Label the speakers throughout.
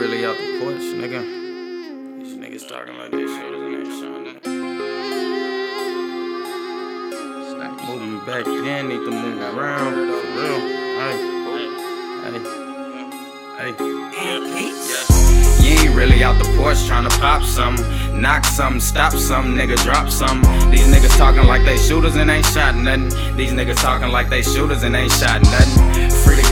Speaker 1: really out the porch, nigga. These niggas talking like they shooters and ain't showing it. Moving back then, need to move around. For real. Hey. Hey. Hey. Ain't really out the porch trying to pop some. Knock some, stop some, nigga, drop some. These niggas talking like they shooters and ain't shot nothing. These niggas talking like they shooters and ain't shot nothing. Free gang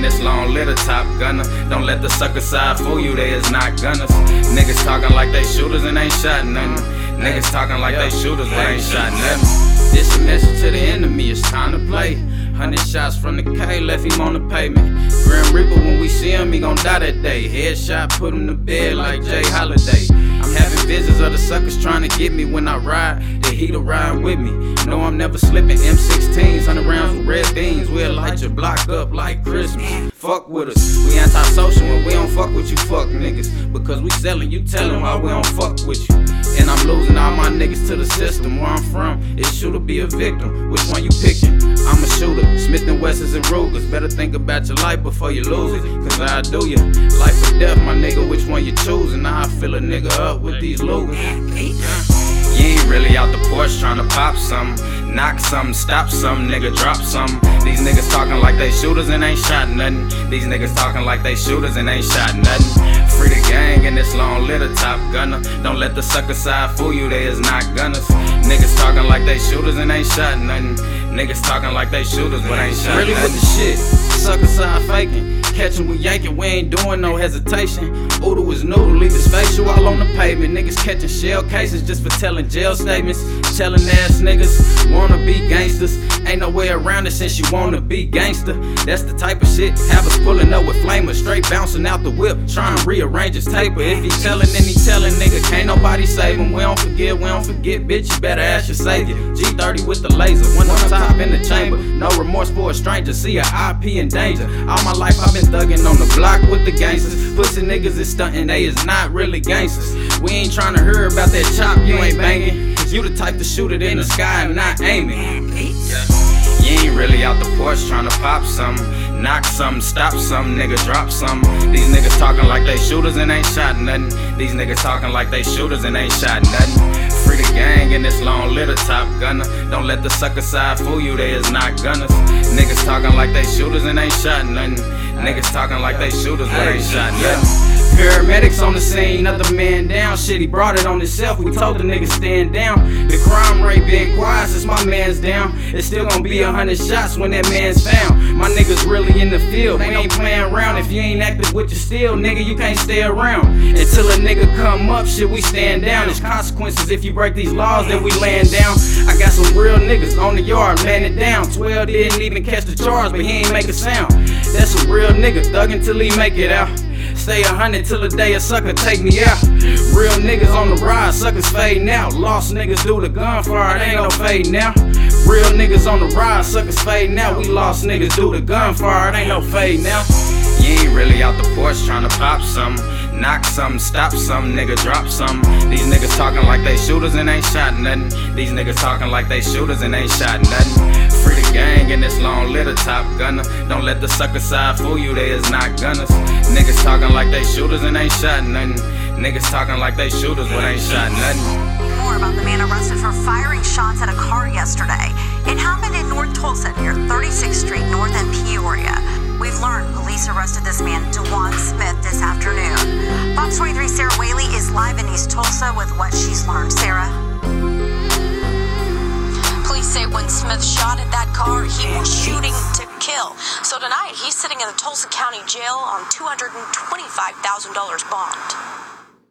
Speaker 1: in this long litter top gunner. Don't let the sucker side fool you, they is not gunners. Niggas talking like they shooters and ain't shot nothing. Niggas talking like they shooters but ain't shot nothing. This a message to the enemy, it's time to play. Hundred shots from the K, left him on the pavement. Grim Reaper, when we see him, he gon' die that day. Headshot, put him to bed like Jay Holiday. Having visions of the suckers trying to get me when I ride. The heat'll ride with me. No, I'm never slipping. M16s, 100 rounds with red beans. We'll light your block up like Christmas. Fuck with us. We antisocial when we don't fuck with you, fuck niggas. Because we sellin', you tellin' why we don't fuck with you. And I'm losing all my niggas to the system. Where I'm from, it should be a victim. Which one you picking? I'm a shooter. Smith and Wessons and Rugers. Better think about your life before you lose it. Cause I do ya. Life or death, my nigga, which one you Now I fill a nigga up with these Lugers. You ain't really out the porch trying to pop some. Knock some, stop some, nigga, drop some. These niggas talking like they shooters and ain't shot nothing. These niggas talking like they shooters and ain't shot nothing. Free the gang in this long litter top gunner. Don't let the sucker side fool you, they is not gunners. Niggas talking like they shooters and ain't shot nothing. Niggas talking like they shooters but ain't shot really nothing. with the shit. Sucker side faking. Catch him with yanking, we ain't doing no hesitation. Oodle is noodle, leave his facial all on the pavement. Niggas catching shell cases just for telling jail statements. Telling ass niggas wanna be gangsters. Ain't no way around it since you wanna be gangster. That's the type of shit have us pulling up with flamers, straight bouncing out the whip, trying to rearrange his taper. If he telling, then he telling, nigga, can't nobody save him. We don't forget, we don't forget, bitch. You better ask your savior. G30 with the laser, one on top in the chamber. No remorse for a stranger, see a IP in danger. All my life I've been thugging on the block with the gangsters. Pussy niggas is stunting, they is not really gangsters. We ain't tryna hear about that chop, you ain't banging. Cause you the type to shoot it in the sky and not aiming. Yeah. You ain't really out the porch trying to pop some. Knock some, stop some, nigga, drop some. These niggas talkin' like they shooters and ain't shot nothin'. These niggas talkin' like they shooters and ain't shot nothin'. Free the gang in this long litter top gunner. Don't let the sucker side fool you, they is not gunners. Niggas talking like they shooters and ain't shot nothing. Niggas talking like they shooters but ain't shot nothing. Paramedics on the scene, another man down. Shit, he brought it on himself. We told the niggas stand down. The crime rate been quiet since my man's down. It's still gonna be a hundred shots when that man's found. My niggas really in the field. We ain't playing around. If you ain't active with your steel, nigga, you can't stay around. Until a nigga come up, shit, we stand down. There's consequences if you break these laws that we laying down. I got some real niggas on the yard, laying it down. 12 didn't even catch the charge, but he ain't make a sound. That's a real nigga, thuggin' till he make it out. Stay a hundred till the day a sucker take me out. Real niggas on the rise, suckers fade now. Lost niggas do the gunfire, it ain't no fade now. Real niggas on the rise, suckers fade now. We lost niggas do the gunfire, it ain't no fade now. Really out the porch trying to pop some. Knock some, stop some, nigga, drop some. These niggas talking like they shooters and ain't shot nothing. These niggas talking like they shooters and ain't shot nothing. Free the gang in this long litter top gunner. Don't let the sucker side fool you, they is not gunners. Niggas talking like they shooters and ain't shot nothing. Niggas talking like they shooters but ain't shot nothing.
Speaker 2: More about the man arrested for firing shots at a car yesterday. Learned police arrested this man, Dewan Smith, this afternoon. Fox 23 Sarah Whaley is live in East Tulsa with what she's learned. Sarah?
Speaker 3: Police say when Smith shot at that car, he was shooting to kill. So tonight, he's sitting in the Tulsa County Jail on $225,000 bond.